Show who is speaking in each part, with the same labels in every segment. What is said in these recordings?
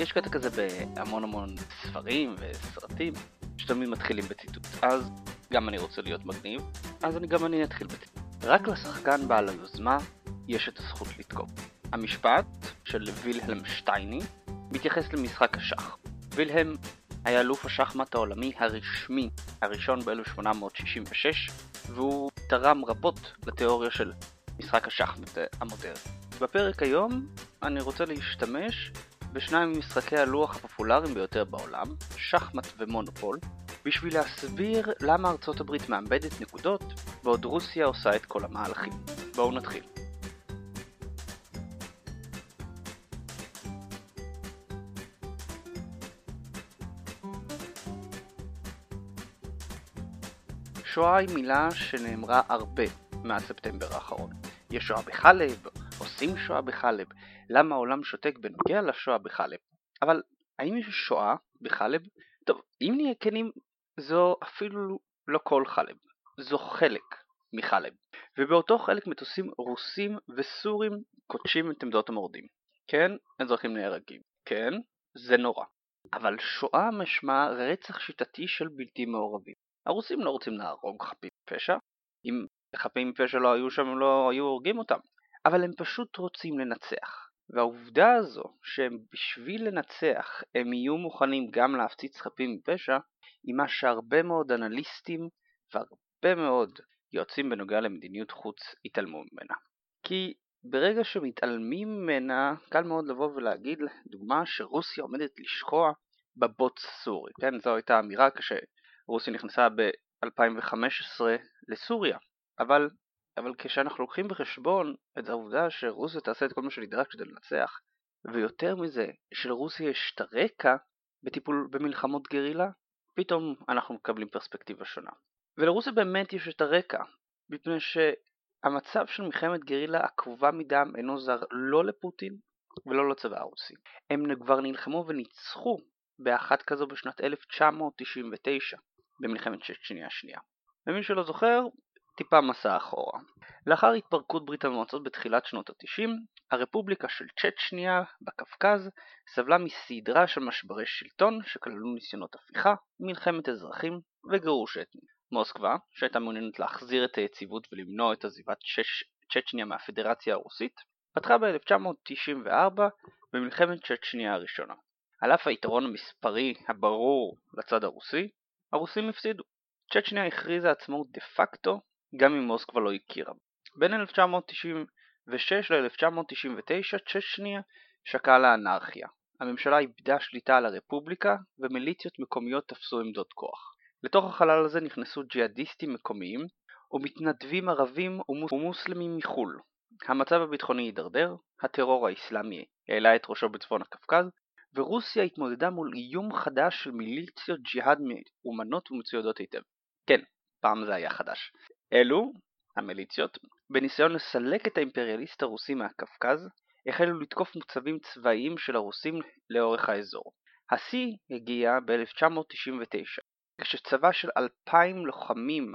Speaker 1: יש קטע כזה בהמון המון ספרים וסרטים, שתמיד מתחילים בציטוט. אז גם אני רוצה להיות מגניב, אז אני גם אני אתחיל בציטוט. רק לשחקן בעל היוזמה יש את הזכות לתקוף. המשפט של וילהלם שטייני מתייחס למשחק השח. וילהלם היה אלוף השחמט העולמי הרשמי הראשון ב-1866 והוא תרם רבות לתיאוריה של משחק השחמט המודרני. בפרק היום אני רוצה להשתמש בשניים ממשחקי הלוח הפופולריים ביותר בעולם, שחמט ומונופול, בשביל להסביר למה ארצות הברית מאבדת נקודות בעוד רוסיה עושה את כל המהלכים. בואו נתחיל. שואה היא מילה שנאמרה הרבה מאז ספטמבר האחרון. יש שואה בחלב, עושים שואה בחלב, למה העולם שותק בנוגע לשואה בחלב. אבל האם יש שואה בחלב? טוב, אם נהיה כנים, זו אפילו לא כל חלב, זו חלק מחלב. ובאותו חלק מטוסים רוסים וסורים קודשים את עמדות המורדים. כן, אזרחים נהרגים. כן, זה נורא. אבל שואה משמע רצח שיטתי של בלתי מעורבים. הרוסים לא רוצים להרוג חפים מפשע, אם חפים מפשע לא היו שם הם לא היו הורגים אותם, אבל הם פשוט רוצים לנצח. והעובדה הזו שהם בשביל לנצח הם יהיו מוכנים גם להפציץ חפים מפשע, היא מה שהרבה מאוד אנליסטים והרבה מאוד יועצים בנוגע למדיניות חוץ התעלמו ממנה. כי ברגע שמתעלמים ממנה, קל מאוד לבוא ולהגיד, לדוגמה, שרוסיה עומדת לשקוע בבוץ סורי. כן, זו הייתה אמירה כשרוסיה נכנסה ב-2015 לסוריה. אבל אבל כשאנחנו לוקחים בחשבון את העובדה שרוסיה תעשה את כל מה שנדרש כדי לנצח, ויותר מזה, שלרוסיה יש את הרקע בטיפול במלחמות גרילה, פתאום אנחנו מקבלים פרספקטיבה שונה. ולרוסיה באמת יש את הרקע, מפני שהמצב של מלחמת גרילה עקובה מדם אינו זר לא לפוטין ולא לצבא הרוסי. הם כבר נלחמו וניצחו באחת כזו בשנת 1999 במלחמת ששת שנייה השנייה. ומי שלא זוכר, טיפה מסע אחורה. לאחר התפרקות ברית המועצות בתחילת שנות ה-90, הרפובליקה של צ'צ'ניה בקווקז סבלה מסדרה של משברי שלטון שכללו ניסיונות הפיכה, מלחמת אזרחים וגירוש אתני. מוסקבה, שהייתה מעוניינת להחזיר את היציבות ולמנוע את עזיבת צ'צ'ניה מהפדרציה הרוסית, פתחה ב-1994 במלחמת צ'צ'ניה הראשונה. על אף היתרון המספרי הברור לצד הרוסי, הרוסים הפסידו. צ'צ'ניה הכריזה עצמאות דה פקטו גם אם מוסקבה לא הכירה. בין 1996 ל-1999 צ'צ'ניה שקעה לאנרכיה. הממשלה איבדה שליטה על הרפובליקה ומיליציות מקומיות תפסו עמדות כוח. לתוך החלל הזה נכנסו ג'יהאדיסטים מקומיים ומתנדבים ערבים ומוסלמים מחו"ל. המצב הביטחוני הידרדר, הטרור האסלאמי העלה את ראשו בצפון הקווקז, ורוסיה התמודדה מול איום חדש של מיליציות ג'יהאד מאומנות ומצוידות היטב. כן, פעם זה היה חדש. אלו, המיליציות, בניסיון לסלק את האימפריאליסט הרוסי מהקווקז, החלו לתקוף מוצבים צבאיים של הרוסים לאורך האזור. השיא הגיע ב-1999, כשצבא של אלפיים לוחמים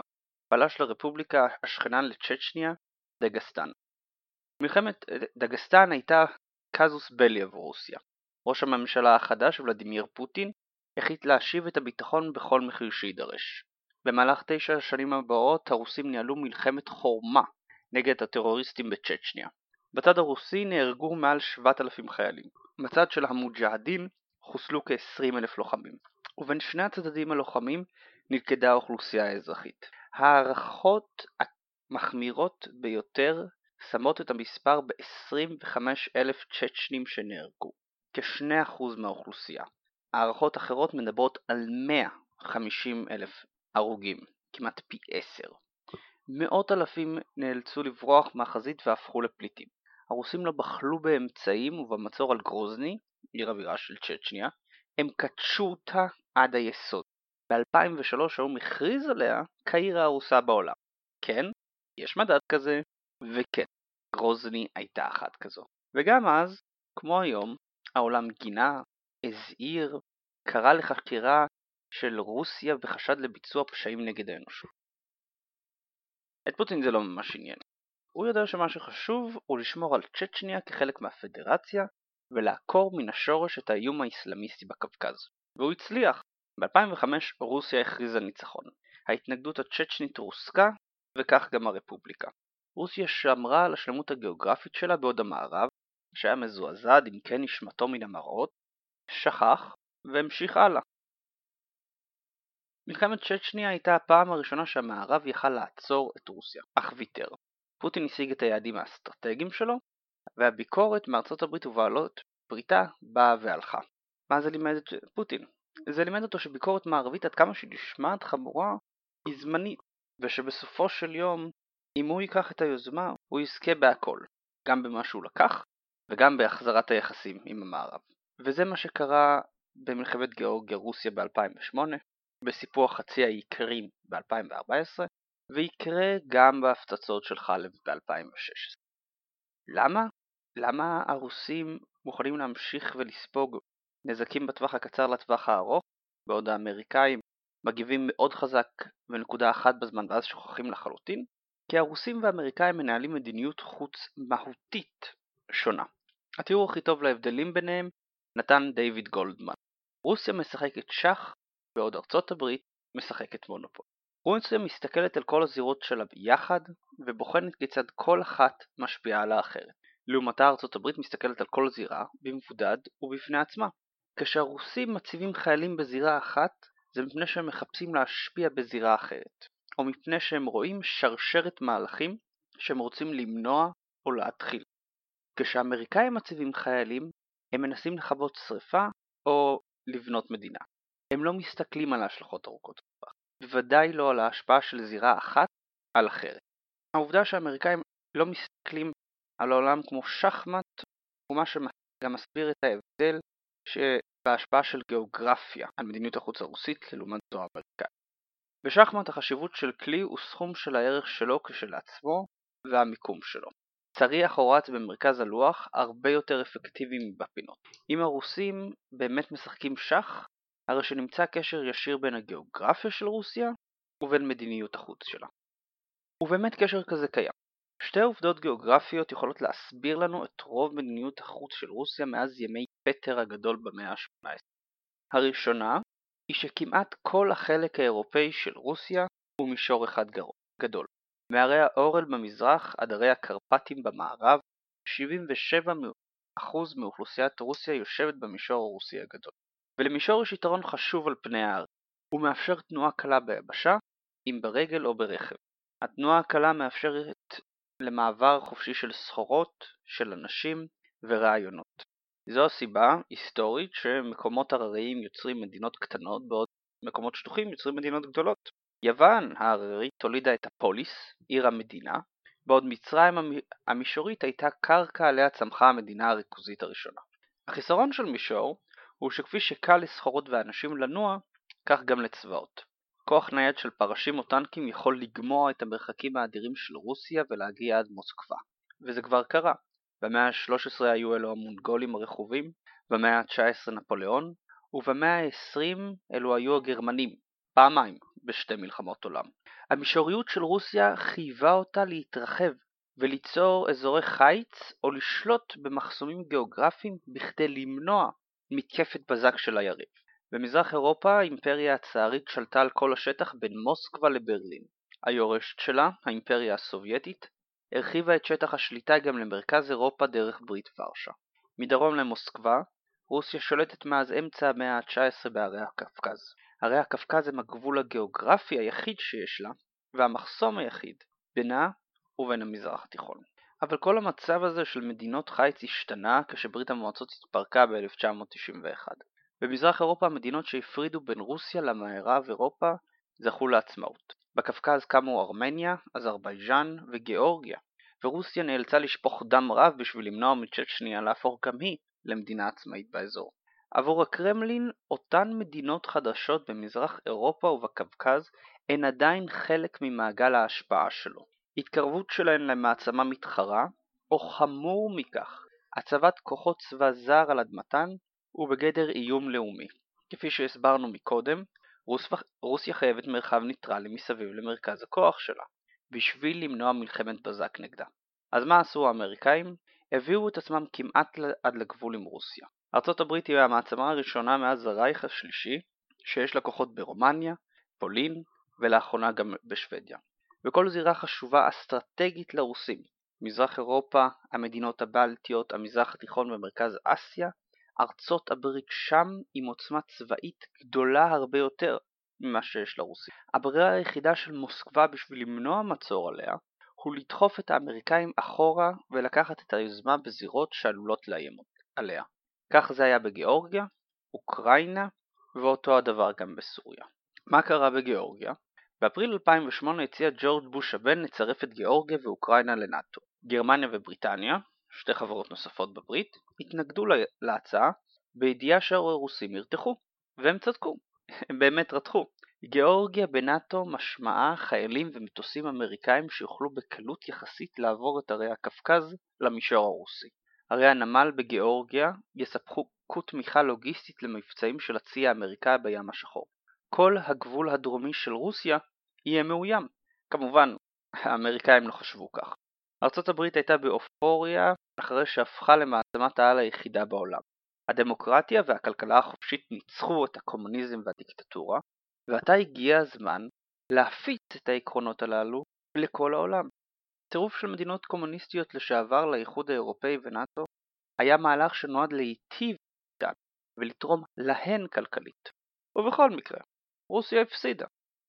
Speaker 1: פלש לרפובליקה השכנה לצ'צ'ניה, דגסטן. מלחמת דגסטן הייתה קזוס בלי עבור רוסיה. ראש הממשלה החדש ולדימיר פוטין החליט להשיב את הביטחון בכל מחיר שיידרש. במהלך תשע השנים הבאות הרוסים ניהלו מלחמת חורמה נגד הטרוריסטים בצ'צ'ניה. בצד הרוסי נהרגו מעל 7,000 חיילים. בצד של המוג'הדין חוסלו כ-20 אלף לוחמים. ובין שני הצדדים הלוחמים נלכדה האוכלוסייה האזרחי. הערכות המחמירות ביותר שמות את המספר ב-25 אלף צ'צ'נים שנהרגו, כ-2% מהאוכלוסייה. הערכות אחרות מדברות על 150 אלף הרוגים, כמעט פי עשר. מאות אלפים נאלצו לברוח מהחזית והפכו לפליטים. הרוסים לא בחלו באמצעים ובמצור על גרוזני, עיר הבירה של צ'צ'ניה, הם קדשו אותה עד היסוד. ב-2003 האו"ם הכריז עליה כעיר ההרוסה בעולם. כן, יש מדד כזה, וכן, גרוזני הייתה אחת כזו. וגם אז, כמו היום, העולם גינה, הזהיר, קרא לחקירה של רוסיה בחשד לביצוע פשעים נגד האנושות. את פוטין זה לא ממש עניין. הוא יודע שמה שחשוב הוא לשמור על צ'צ'ניה כחלק מהפדרציה ולעקור מן השורש את האיום האסלאמיסטי בקווקז. והוא הצליח. ב-2005 רוסיה הכריזה ניצחון. ההתנגדות הצ'צ'נית רוסקה, וכך גם הרפובליקה. רוסיה שמרה על השלמות הגיאוגרפית שלה בעוד המערב, שהיה מזועזע עד עמקי נשמתו מן המראות, שכח והמשיך הלאה. מלחמת צ'צ'ניה הייתה הפעם הראשונה שהמערב יכל לעצור את רוסיה, אך ויתר. פוטין השיג את היעדים האסטרטגיים שלו, והביקורת מארצות הברית ובעלות בריתה באה והלכה. מה זה לימד את פוטין? זה לימד אותו שביקורת מערבית עד כמה שהיא נשמעת חמורה היא זמנית, ושבסופו של יום אם הוא ייקח את היוזמה הוא יזכה בהכל, גם במה שהוא לקח וגם בהחזרת היחסים עם המערב. וזה מה שקרה במלחמת גיאורגיה-רוסיה ב-2008, בסיפוח חצי האי קרים ב-2014, ויקרה גם בהפצצות של חלב ב-2016. למה? למה הרוסים מוכנים להמשיך ולספוג נזקים בטווח הקצר לטווח הארוך, בעוד האמריקאים מגיבים מאוד חזק בנקודה אחת בזמן ואז שוכחים לחלוטין? כי הרוסים והאמריקאים מנהלים מדיניות חוץ מהותית שונה. התיאור הכי טוב להבדלים ביניהם נתן דיוויד גולדמן. רוסיה משחקת שח, בעוד ארצות הברית משחקת מונופול. רוסיה מסתכלת על כל הזירות שלה ביחד, ובוחנת כיצד כל אחת משפיעה על האחרת. לעומתה ארצות הברית מסתכלת על כל זירה במבודד ובפני עצמה. כשהרוסים מציבים חיילים בזירה אחת, זה מפני שהם מחפשים להשפיע בזירה אחרת, או מפני שהם רואים שרשרת מהלכים שהם רוצים למנוע או להתחיל. כשהאמריקאים מציבים חיילים, הם מנסים לכבות שרפה או לבנות מדינה. הם לא מסתכלים על ההשלכות ארוכות טווח, בוודאי לא על ההשפעה של זירה אחת על אחרת. העובדה שהאמריקאים לא מסתכלים על העולם כמו שחמט הוא מה שגם מסביר את ההבדל שבהשפעה של גיאוגרפיה על מדיניות החוץ הרוסית לעומת זו האמריקאית. בשחמט החשיבות של כלי הוא סכום של הערך שלו כשלעצמו והמיקום שלו. צריח או רץ במרכז הלוח הרבה יותר אפקטיבי מבפינות. אם הרוסים באמת משחקים שח, הרי שנמצא קשר ישיר בין הגיאוגרפיה של רוסיה ובין מדיניות החוץ שלה. ובאמת קשר כזה קיים. שתי עובדות גיאוגרפיות יכולות להסביר לנו את רוב מדיניות החוץ של רוסיה מאז ימי פטר הגדול במאה ה-18. הראשונה היא שכמעט כל החלק האירופאי של רוסיה הוא מישור אחד גדול. מהרי האורל במזרח עד הרי הקרפטים במערב, 77% מאוכלוסיית רוסיה יושבת במישור הרוסי הגדול. ולמישור יש יתרון חשוב על פני הארץ. הוא מאפשר תנועה קלה ביבשה, אם ברגל או ברכב. התנועה הקלה מאפשרת למעבר חופשי של סחורות, של אנשים ורעיונות. זו הסיבה, היסטורית, שמקומות הרריים יוצרים מדינות קטנות בעוד מקומות שטוחים יוצרים מדינות גדולות. יוון ההררית הולידה את הפוליס, עיר המדינה, בעוד מצרים המישורית הייתה קרקע עליה צמחה המדינה הריכוזית הראשונה. החיסרון של מישור הוא שכפי שקל לסחורות ואנשים לנוע, כך גם לצבאות. כוח נייד של פרשים או טנקים יכול לגמוע את המרחקים האדירים של רוסיה ולהגיע עד מוסקבה. וזה כבר קרה. במאה ה-13 היו אלו המונגולים הרכובים, במאה ה-19 נפוליאון, ובמאה ה-20 אלו היו הגרמנים, פעמיים בשתי מלחמות עולם. המישוריות של רוסיה חייבה אותה להתרחב וליצור אזורי חיץ או לשלוט במחסומים גיאוגרפיים בכדי למנוע מתקפת בזק של היריב. במזרח אירופה האימפריה הצארית שלטה על כל השטח בין מוסקבה לברלין. היורשת שלה, האימפריה הסובייטית, הרחיבה את שטח השליטה גם למרכז אירופה דרך ברית ורשה. מדרום למוסקבה, רוסיה שולטת מאז אמצע המאה ה-19 בערי הקווקז. ערי הקווקז הם הגבול הגיאוגרפי היחיד שיש לה, והמחסום היחיד בינה ובין המזרח התיכון. אבל כל המצב הזה של מדינות חיץ השתנה כשברית המועצות התפרקה ב-1991. במזרח אירופה המדינות שהפרידו בין רוסיה למערב אירופה זכו לעצמאות. בקווקז קמו ארמניה, אזרבייג'אן וגיאורגיה, ורוסיה נאלצה לשפוך דם רב בשביל למנוע מצ'צ'ניה להפוך גם היא למדינה עצמאית באזור. עבור הקרמלין, אותן מדינות חדשות במזרח אירופה ובקווקז הן עדיין חלק ממעגל ההשפעה שלו. התקרבות שלהן למעצמה מתחרה, או חמור מכך, הצבת כוחות צבא זר על אדמתן, הוא בגדר איום לאומי. כפי שהסברנו מקודם, רוס... רוסיה חייבת מרחב ניטרלי מסביב למרכז הכוח שלה, בשביל למנוע מלחמת בזק נגדה. אז מה עשו האמריקאים? הביאו את עצמם כמעט עד לגבול עם רוסיה. ארצות הברית היא המעצמה הראשונה מאז הרייך השלישי שיש לה כוחות ברומניה, פולין ולאחרונה גם בשוודיה. וכל זירה חשובה אסטרטגית לרוסים, מזרח אירופה, המדינות הבלטיות, המזרח התיכון ומרכז אסיה, ארצות הברית שם עם עוצמה צבאית גדולה הרבה יותר ממה שיש לרוסים. הברירה היחידה של מוסקבה בשביל למנוע מצור עליה הוא לדחוף את האמריקאים אחורה ולקחת את היוזמה בזירות שעלולות לאיים עליה. כך זה היה בגיאורגיה, אוקראינה ואותו הדבר גם בסוריה. מה קרה בגיאורגיה? באפריל 2008 הציע ג'ורג' בוש הבן לצרף את גיאורגיה ואוקראינה לנאט"ו. גרמניה ובריטניה, שתי חברות נוספות בברית, התנגדו להצעה בידיעה שהרוסים ירתחו, והם צדקו, הם באמת רתחו. גיאורגיה בנאט"ו משמעה חיילים ומטוסים אמריקאים שיוכלו בקלות יחסית לעבור את הרי הקווקז למישור הרוסי. הרי הנמל בגיאורגיה יספקו תמיכה לוגיסטית למבצעים של הצי האמריקאי בים השחור. כל הגבול הדרומי של רוסיה יהיה מאוים. כמובן, האמריקאים לא חשבו כך. ארצות הברית הייתה באופוריה אחרי שהפכה למעצמת העל היחידה בעולם. הדמוקרטיה והכלכלה החופשית ניצחו את הקומוניזם והדיקטטורה, ועתה הגיע הזמן להפיץ את העקרונות הללו לכל העולם. צירוף של מדינות קומוניסטיות לשעבר לאיחוד האירופאי ונאט"ו היה מהלך שנועד להיטיב איתן ולתרום להן כלכלית. ובכל מקרה, רוסיה הפסידה.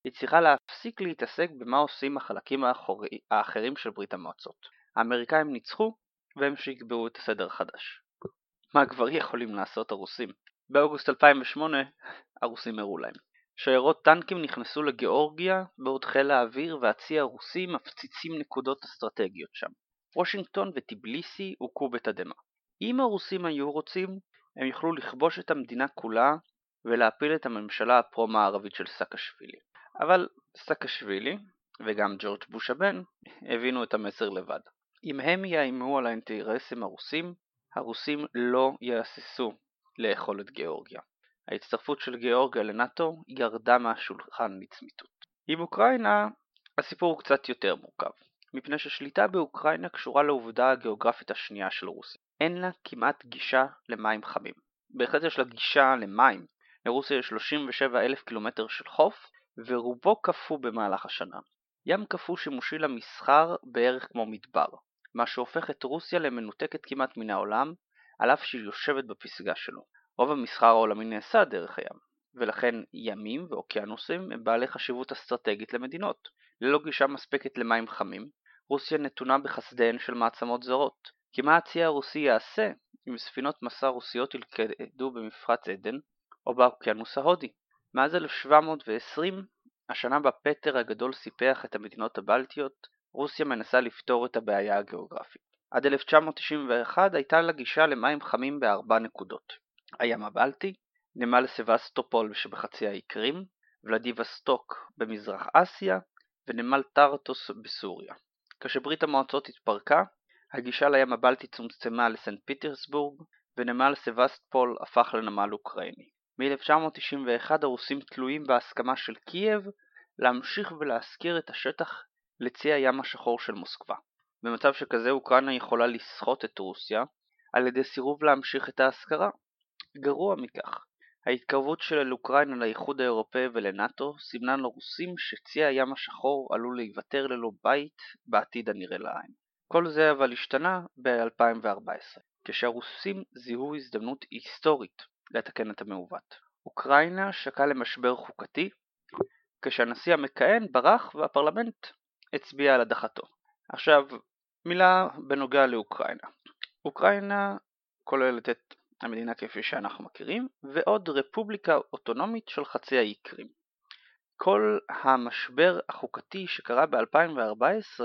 Speaker 1: היא צריכה להפסיק להתעסק במה עושים החלקים האחורי, האחרים של ברית המועצות. האמריקאים ניצחו והם שיקבעו את הסדר החדש. מה כבר יכולים לעשות הרוסים? באוגוסט 2008 הרוסים הראו להם. שיירות טנקים נכנסו לגיאורגיה בעוד חיל האוויר והצי הרוסי מפציצים נקודות אסטרטגיות שם. וושינגטון וטיבליסי הוכו בתדהמה. אם הרוסים היו רוצים, הם יכלו לכבוש את המדינה כולה ולהפיל את הממשלה הפרו-מערבית של סאקשווילי. אבל סאקשווילי, וגם ג'ורג' בוש הבן, הבינו את המסר לבד. אם הם יאיימו על האינטרסים הרוסים, הרוסים לא יהססו לאכול את גיאורגיה. ההצטרפות של גיאורגיה לנאט"ו ירדה מהשולחן לצמיתות. עם אוקראינה הסיפור הוא קצת יותר מורכב, מפני ששליטה באוקראינה קשורה לעובדה הגיאוגרפית השנייה של רוסיה. אין לה כמעט גישה למים חמים. בהחלט יש לה גישה למים. לרוסיה יש 37 אלף קילומטר של חוף, ורובו קפוא במהלך השנה. ים קפוא שימושי למסחר בערך כמו מדבר, מה שהופך את רוסיה למנותקת כמעט מן העולם, על אף שהיא יושבת בפסגה שלו. רוב המסחר העולמי נעשה דרך הים, ולכן ימים ואוקיינוסים הם בעלי חשיבות אסטרטגית למדינות. ללא גישה מספקת למים חמים, רוסיה נתונה בחסדיהן של מעצמות זרות. כי מה הצי הרוסי יעשה אם ספינות מסע רוסיות ילכדו במפרץ עדן או באוקיינוס ההודי? מאז 1720, השנה בה פטר הגדול סיפח את המדינות הבלטיות, רוסיה מנסה לפתור את הבעיה הגיאוגרפית. עד 1991 הייתה לה גישה למים חמים בארבע נקודות הים הבלטי, נמל סבסטופול שבחצי האי קרים, ולדיווסטוק במזרח אסיה, ונמל טרטוס בסוריה. כשברית המועצות התפרקה, הגישה לים הבלטי צומצמה לסנט פיטרסבורג, ונמל סבסטפול הפך לנמל אוקראיני. מ-1991 הרוסים תלויים בהסכמה של קייב להמשיך ולהשכיר את השטח לצי הים השחור של מוסקבה. במצב שכזה אוקראינה יכולה לסחוט את רוסיה על ידי סירוב להמשיך את ההשכרה. גרוע מכך, ההתקרבות של אוקראינה לאיחוד האירופאי ולנאט"ו סימנה לרוסים שצי הים השחור עלול להיוותר ללא בית בעתיד הנראה לעין. כל זה אבל השתנה ב-2014, כשהרוסים זיהו הזדמנות היסטורית לתקן את המעוות. אוקראינה שקעה למשבר חוקתי, כשהנשיא המכהן ברח והפרלמנט הצביע על הדחתו. עכשיו, מילה בנוגע לאוקראינה. אוקראינה כוללת את המדינה כפי שאנחנו מכירים, ועוד רפובליקה אוטונומית של חצי האי קרים. כל המשבר החוקתי שקרה ב-2014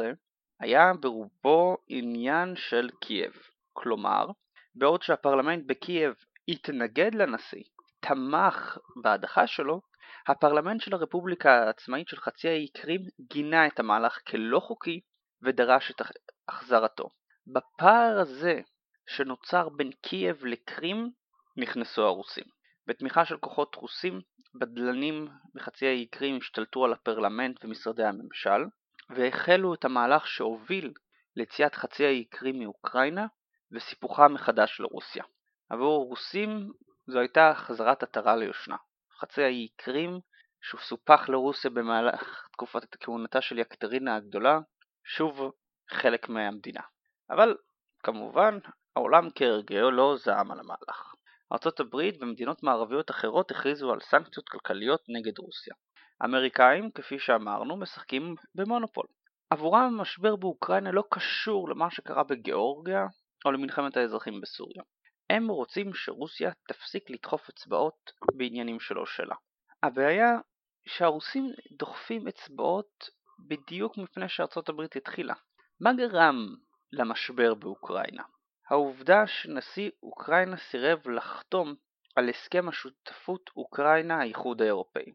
Speaker 1: היה ברובו עניין של קייב. כלומר, בעוד שהפרלמנט בקייב התנגד לנשיא, תמך בהדחה שלו, הפרלמנט של הרפובליקה העצמאית של חצי האי קרים גינה את המהלך כלא חוקי ודרש את החזרתו. בפער הזה שנוצר בין קייב לקרים נכנסו הרוסים. בתמיכה של כוחות רוסים, בדלנים בחצי האי קרים השתלטו על הפרלמנט ומשרדי הממשל, והחלו את המהלך שהוביל ליציאת חצי האי קרים מאוקראינה וסיפוחה מחדש לרוסיה. עבור הרוסים זו הייתה חזרת עטרה ליושנה. חצי האי קרים, שהוא סופח לרוסיה במהלך תקופת כהונתה של יקטרינה הגדולה, שוב חלק מהמדינה. אבל כמובן, העולם כהרגלו לא זעם על המהלך. ארצות הברית ומדינות מערביות אחרות הכריזו על סנקציות כלכליות נגד רוסיה. האמריקאים, כפי שאמרנו, משחקים במונופול. עבורם המשבר באוקראינה לא קשור למה שקרה בגיאורגיה או למלחמת האזרחים בסוריה. הם רוצים שרוסיה תפסיק לדחוף אצבעות בעניינים שלא שלה. הבעיה שהרוסים דוחפים אצבעות בדיוק מפני שארצות הברית התחילה. מה גרם למשבר באוקראינה? העובדה שנשיא אוקראינה סירב לחתום על הסכם השותפות אוקראינה-האיחוד האירופאי.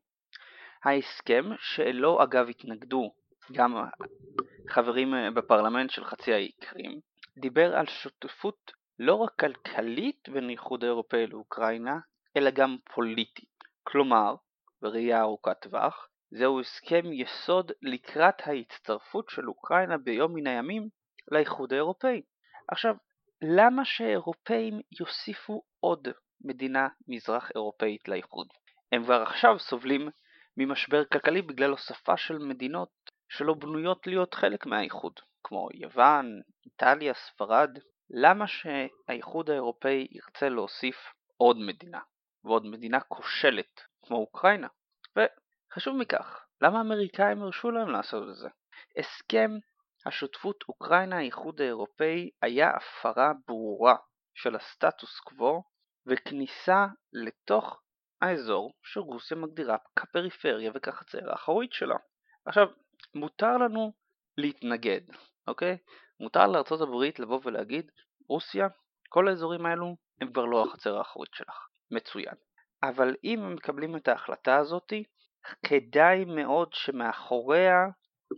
Speaker 1: ההסכם, שאלו אגב התנגדו גם חברים בפרלמנט של חצי האי קרים, דיבר על שותפות לא רק כלכלית בין האיחוד האירופאי לאוקראינה, אלא גם פוליטית. כלומר, בראייה ארוכת טווח, זהו הסכם יסוד לקראת ההצטרפות של אוקראינה ביום מן הימים לאיחוד האירופאי. עכשיו, למה שהאירופאים יוסיפו עוד מדינה מזרח אירופאית לאיחוד? הם כבר עכשיו סובלים ממשבר כלכלי בגלל הוספה של מדינות שלא בנויות להיות חלק מהאיחוד, כמו יוון, איטליה, ספרד. למה שהאיחוד האירופאי ירצה להוסיף עוד מדינה, ועוד מדינה כושלת כמו אוקראינה? וחשוב מכך, למה האמריקאים הרשו להם לעשות את זה? הסכם השותפות אוקראינה-האיחוד האירופאי היה הפרה ברורה של הסטטוס קוו וכניסה לתוך האזור שרוסיה מגדירה כפריפריה וכחצר האחורית שלה. עכשיו, מותר לנו להתנגד, אוקיי? מותר לארצות הברית לבוא ולהגיד, רוסיה, כל האזורים האלו הם כבר לא החצר האחורית שלך. מצוין. אבל אם הם מקבלים את ההחלטה הזאתי, כדאי מאוד שמאחוריה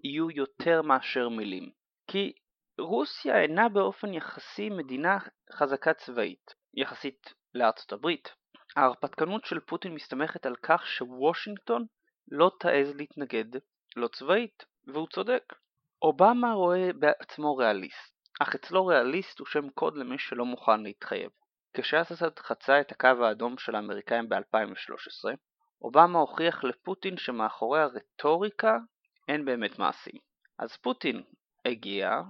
Speaker 1: יהיו יותר מאשר מילים. כי רוסיה אינה באופן יחסי מדינה חזקה צבאית, יחסית לארצות הברית. ההרפתקנות של פוטין מסתמכת על כך שוושינגטון לא תעז להתנגד לא צבאית, והוא צודק. אובמה רואה בעצמו ריאליסט, אך אצלו ריאליסט הוא שם קוד למי שלא מוכן להתחייב. כשאסד חצה את הקו האדום של האמריקאים ב-2013, אובמה הוכיח לפוטין שמאחורי הרטוריקה אין באמת מעשים. אז פוטין הגיע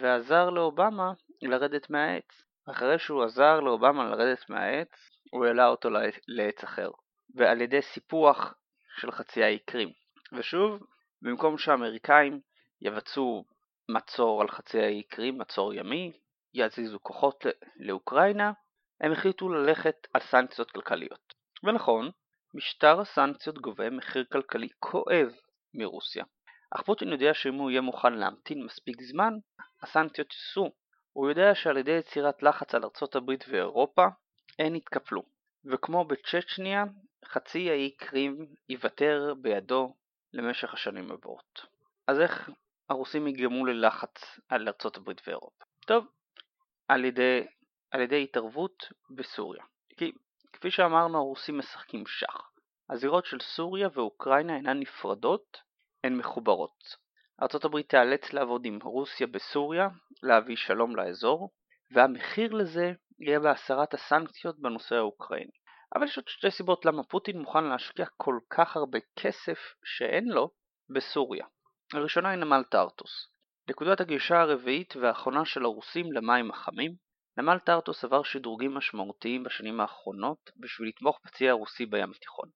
Speaker 1: ועזר לאובמה לרדת מהעץ. אחרי שהוא עזר לאובמה לרדת מהעץ, הוא העלה אותו לעץ אחר, ועל ידי סיפוח של חצי האי קרים. ושוב, במקום שהאמריקאים יבצעו מצור על חצי האי קרים, מצור ימי, יזיזו כוחות לאוקראינה, הם החליטו ללכת על סנקציות כלכליות. ונכון, משטר הסנקציות גובה מחיר כלכלי כואב מרוסיה. אך פוטין יודע שאם הוא יהיה מוכן להמתין מספיק זמן, הסנקציות ייסעו. הוא יודע שעל ידי יצירת לחץ על ארצות הברית ואירופה, הן יתקפלו. וכמו בצ'צ'ניה, חצי האי קרים ייוותר בידו למשך השנים הבאות. אז איך הרוסים יגרמו ללחץ על ארצות הברית ואירופה? טוב, על ידי, על ידי התערבות בסוריה. כי כפי שאמרנו הרוסים משחקים שח. הזירות של סוריה ואוקראינה אינן נפרדות, הן מחוברות. ארצות הברית תיאלץ לעבוד עם רוסיה בסוריה, להביא שלום לאזור, והמחיר לזה יהיה בהסרת הסנקציות בנושא האוקראיני. אבל יש עוד שתי סיבות למה פוטין מוכן להשקיע כל כך הרבה כסף שאין לו בסוריה. הראשונה היא נמל טרטוס. נקודת הגישה הרביעית והאחרונה של הרוסים למים החמים, נמל טרטוס עבר שדרוגים משמעותיים בשנים האחרונות בשביל לתמוך בצי הרוסי בים התיכון.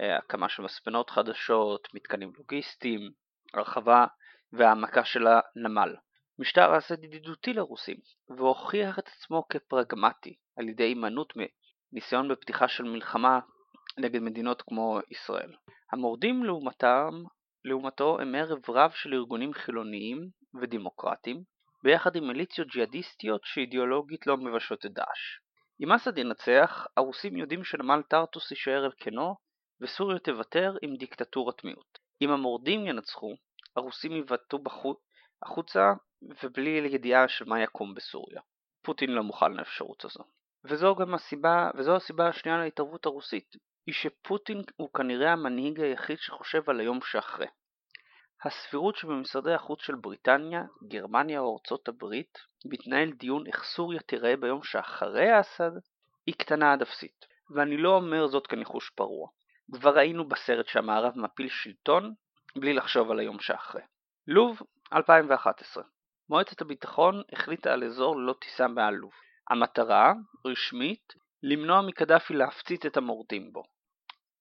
Speaker 1: אה, הקמה של מספנות חדשות, מתקנים לוגיסטיים, הרחבה והעמקה של הנמל. משטר אסד ידידותי לרוסים, והוכיח את עצמו כפרגמטי על ידי הימנעות ניסיון בפתיחה של מלחמה נגד מדינות כמו ישראל. המורדים לעומתם, לעומתו הם ערב רב של ארגונים חילוניים ודמוקרטיים, ביחד עם מיליציות ג'יהאדיסטיות שאידיאולוגית לא מבשות את דאעש. אם אסד ינצח, הרוסים יודעים שנמל טרטוס יישאר על כנו, וסוריה תוותר עם דיקטטורת מיעוט. אם המורדים ינצחו, הרוסים יבטאו החוצה ובלי ידיעה של מה יקום בסוריה. פוטין לא מוכן לאפשרות הזו. וזו גם הסיבה, וזו הסיבה השנייה להתערבות הרוסית, היא שפוטין הוא כנראה המנהיג היחיד שחושב על היום שאחרי. הסבירות שבמשרדי החוץ של בריטניה, גרמניה או ארצות הברית מתנהל דיון איך סוריה תיראה ביום שאחרי אסד היא קטנה עד אפסית, ואני לא אומר זאת כניחוש פרוע. כבר ראינו בסרט שהמערב מפיל שלטון בלי לחשוב על היום שאחרי. לוב, 2011 מועצת הביטחון החליטה על אזור ללא טיסה מעל לוב. המטרה, רשמית, למנוע מקדאפי להפציץ את המורדים בו.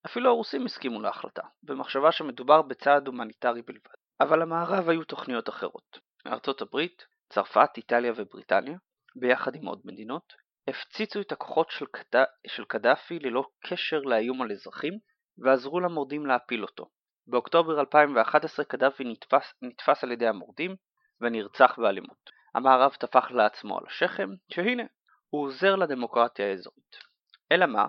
Speaker 1: אפילו הרוסים הסכימו להחלטה, במחשבה שמדובר בצעד הומניטרי בלבד. אבל למערב היו תוכניות אחרות. ארצות הברית, צרפת, איטליה ובריטניה, ביחד עם עוד מדינות, הפציצו את הכוחות של, קד... של קדאפי ללא קשר לאיום על אזרחים, ועזרו למורדים להפיל אותו. באוקטובר 2011 קדאפי נתפס, נתפס על ידי המורדים ונרצח באלימות. המערב טפח לעצמו על השכם, שהנה, הוא עוזר לדמוקרטיה האזורית. אלא מה?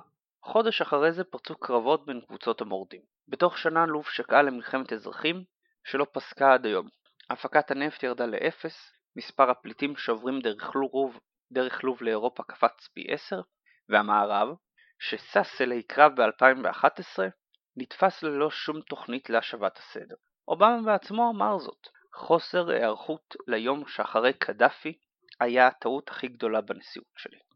Speaker 1: חודש אחרי זה פרצו קרבות בין קבוצות המורדים. בתוך שנה לוב שקעה למלחמת אזרחים שלא פסקה עד היום. הפקת הנפט ירדה לאפס, מספר הפליטים שעוברים דרך לוב, דרך לוב לאירופה קפץ פי 10, והמערב, ששש אלי קרב ב-2011, נתפס ללא שום תוכנית להשבת הסדר. אובמה בעצמו אמר זאת, חוסר היערכות ליום שאחרי קדאפי היה הטעות הכי גדולה בנשיאות שלי.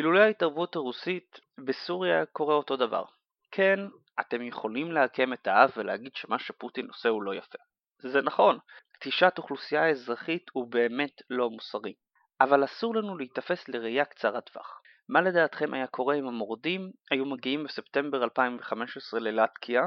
Speaker 1: אילולא ההתערבות הרוסית, בסוריה קורה אותו דבר. כן, אתם יכולים לעקם את האב ולהגיד שמה שפוטין עושה הוא לא יפה. זה נכון, כתישת אוכלוסייה אזרחית הוא באמת לא מוסרי. אבל אסור לנו להיתפס לראייה קצרת טווח. מה לדעתכם היה קורה אם המורדים היו מגיעים בספטמבר 2015 ללטקיה,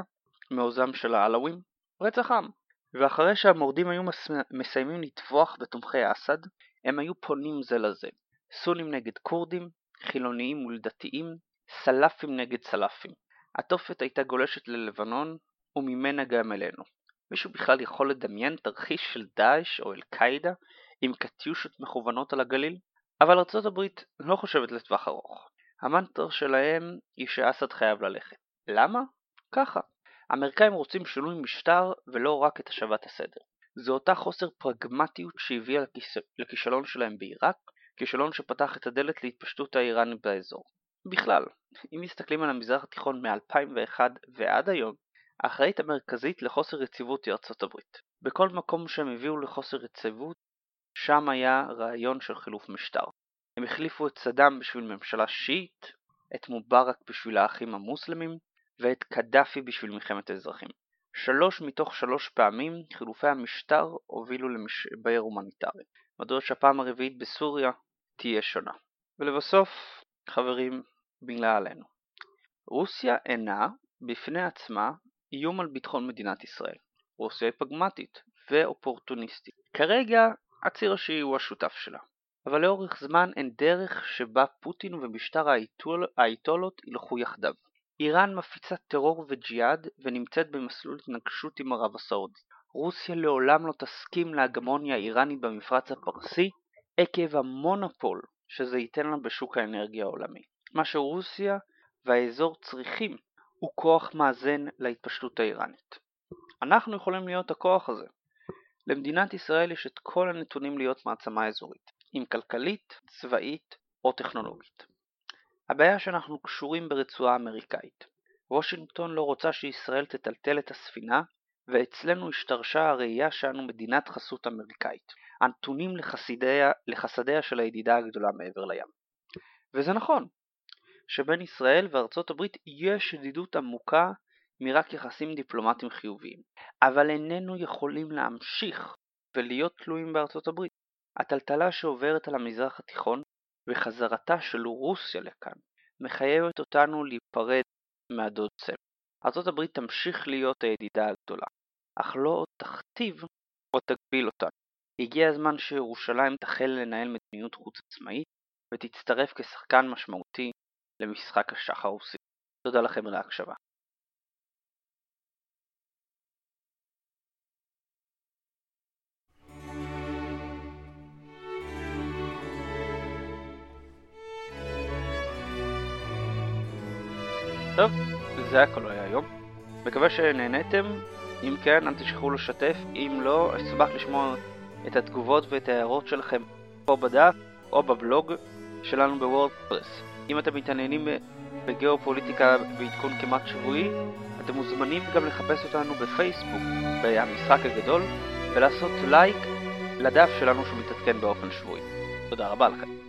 Speaker 1: מעוזם של העלווים? רצח עם. ואחרי שהמורדים היו מסיימים לטבוח בתומכי אסד, הם היו פונים זה לזה. סונים נגד כורדים, חילוניים מול דתיים, סלאפים נגד סלאפים. התופת הייתה גולשת ללבנון, וממנה גם אלינו. מישהו בכלל יכול לדמיין תרחיש של דאעש או אל-קאעידה עם קטיושות מכוונות על הגליל? אבל ארצות הברית לא חושבת לטווח ארוך. המנטר שלהם היא שאסד חייב ללכת. למה? ככה. האמריקאים רוצים שינוי משטר ולא רק את השבת הסדר. זו אותה חוסר פרגמטיות שהביאה לכישלון שלהם בעיראק, כישלון שפתח את הדלת להתפשטות האיראנית באזור. בכלל, אם מסתכלים על המזרח התיכון מ-2001 ועד היום, האחראית המרכזית לחוסר יציבות היא ארצות הברית. בכל מקום שהם הביאו לחוסר יציבות, שם היה רעיון של חילוף משטר. הם החליפו את סדאם בשביל ממשלה שיעית, את מובארק בשביל האחים המוסלמים, ואת קדאפי בשביל מלחמת האזרחים. שלוש מתוך שלוש פעמים חילופי המשטר הובילו למשבר הומניטרי. מדוע שהפעם הרביעית בסוריה תהיה שונה. ולבסוף, חברים, מילה עלינו. רוסיה אינה, בפני עצמה, איום על ביטחון מדינת ישראל. רוסיה היא פגמטית ואופורטוניסטית. כרגע הציר השיעי הוא השותף שלה. אבל לאורך זמן אין דרך שבה פוטין ומשטר האייטול, האייטולות ילכו יחדיו. איראן מפיצה טרור וג'יהאד ונמצאת במסלול התנגשות עם ערב הסעודית. רוסיה לעולם לא תסכים להגמוניה האיראנית במפרץ הפרסי עקב המונופול שזה ייתן לה בשוק האנרגיה העולמי. מה שרוסיה והאזור צריכים הוא כוח מאזן להתפשטות האיראנית. אנחנו יכולים להיות הכוח הזה. למדינת ישראל יש את כל הנתונים להיות מעצמה אזורית, אם כלכלית, צבאית או טכנולוגית. הבעיה שאנחנו קשורים ברצועה אמריקאית. וושינגטון לא רוצה שישראל תטלטל את הספינה, ואצלנו השתרשה הראייה שאנו מדינת חסות אמריקאית, הנתונים לחסידיה, לחסדיה של הידידה הגדולה מעבר לים. וזה נכון, שבין ישראל וארצות הברית יש ידידות עמוקה מרק יחסים דיפלומטיים חיוביים, אבל איננו יכולים להמשיך ולהיות תלויים בארצות הברית. הטלטלה שעוברת על המזרח התיכון וחזרתה של רוסיה לכאן מחייבת אותנו להיפרד מהדוד סם. ארצות הברית תמשיך להיות הידידה הגדולה, אך לא תכתיב או תגביל אותנו. הגיע הזמן שירושלים תחל לנהל מדיניות חוץ עצמאית ותצטרף כשחקן משמעותי למשחק השח הרוסי. תודה לכם על ההקשבה. טוב, זה הכל. מקווה שנהניתם, אם כן, אל תשכחו לשתף, אם לא, אשמח לשמוע את התגובות ואת ההערות שלכם פה בדף או בבלוג שלנו בוורדפרס. אם אתם מתעניינים בגיאופוליטיקה בעדכון כמעט שבועי, אתם מוזמנים גם לחפש אותנו בפייסבוק, ב"המשחק הגדול", ולעשות לייק לדף שלנו שמתעדכן באופן שבועי. תודה רבה לכם.